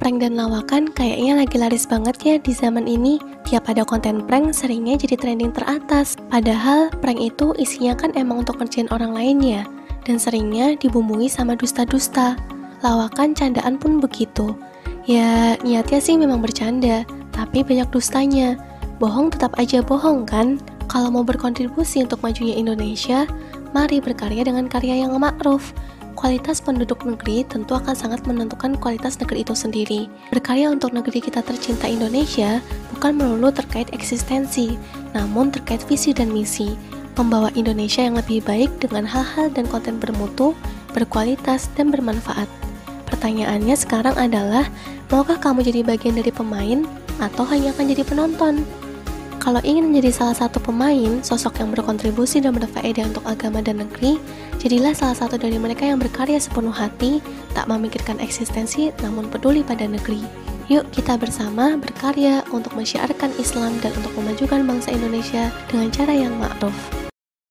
Prank dan lawakan kayaknya lagi laris banget ya di zaman ini. Tiap ada konten prank seringnya jadi trending teratas. Padahal prank itu isinya kan emang untuk ngerjain orang lain ya. Dan seringnya dibumbui sama dusta-dusta. Lawakan candaan pun begitu. Ya niatnya sih memang bercanda, tapi banyak dustanya. Bohong tetap aja bohong kan? Kalau mau berkontribusi untuk majunya Indonesia, mari berkarya dengan karya yang makruf kualitas penduduk negeri tentu akan sangat menentukan kualitas negeri itu sendiri. Berkarya untuk negeri kita tercinta Indonesia bukan melulu terkait eksistensi, namun terkait visi dan misi, membawa Indonesia yang lebih baik dengan hal-hal dan konten bermutu, berkualitas, dan bermanfaat. Pertanyaannya sekarang adalah, maukah kamu jadi bagian dari pemain atau hanya akan jadi penonton? Kalau ingin menjadi salah satu pemain, sosok yang berkontribusi dan berfaedah untuk agama dan negeri, jadilah salah satu dari mereka yang berkarya sepenuh hati, tak memikirkan eksistensi, namun peduli pada negeri. Yuk kita bersama berkarya untuk menyiarkan Islam dan untuk memajukan bangsa Indonesia dengan cara yang ma'ruf.